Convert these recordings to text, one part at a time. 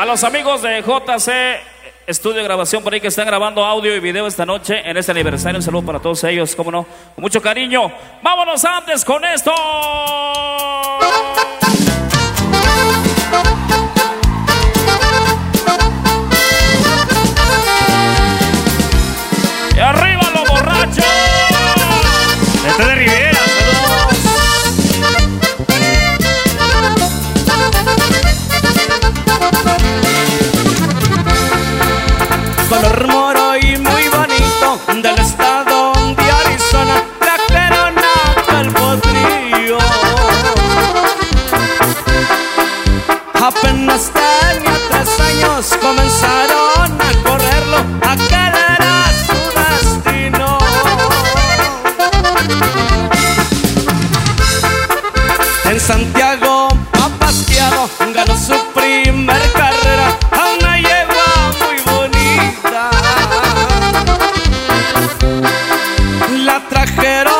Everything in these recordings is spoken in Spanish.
A los amigos de JC Estudio de Grabación por ahí que están grabando audio y video esta noche en este aniversario. Un saludo para todos ellos, cómo no, con mucho cariño. Vámonos antes con esto. año tras años comenzaron a correrlo, a querer a su destino. En Santiago, Papastiano ganó su primer carrera a una yegua muy bonita. La trajeron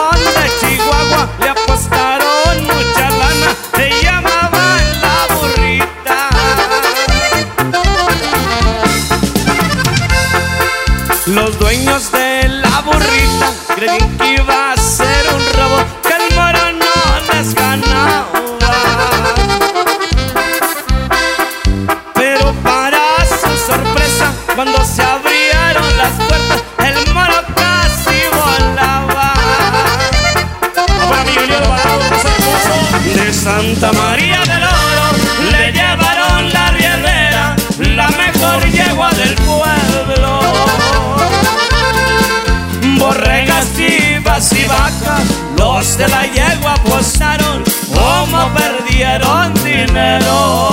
Los dueños de la burrita creían que iba a ser un robo, que el moro no les ganaba. Pero para su sorpresa, cuando se abrieron las puertas, el moro casi volaba. De Santa María Los de la yegua apostaron cómo perdieron dinero.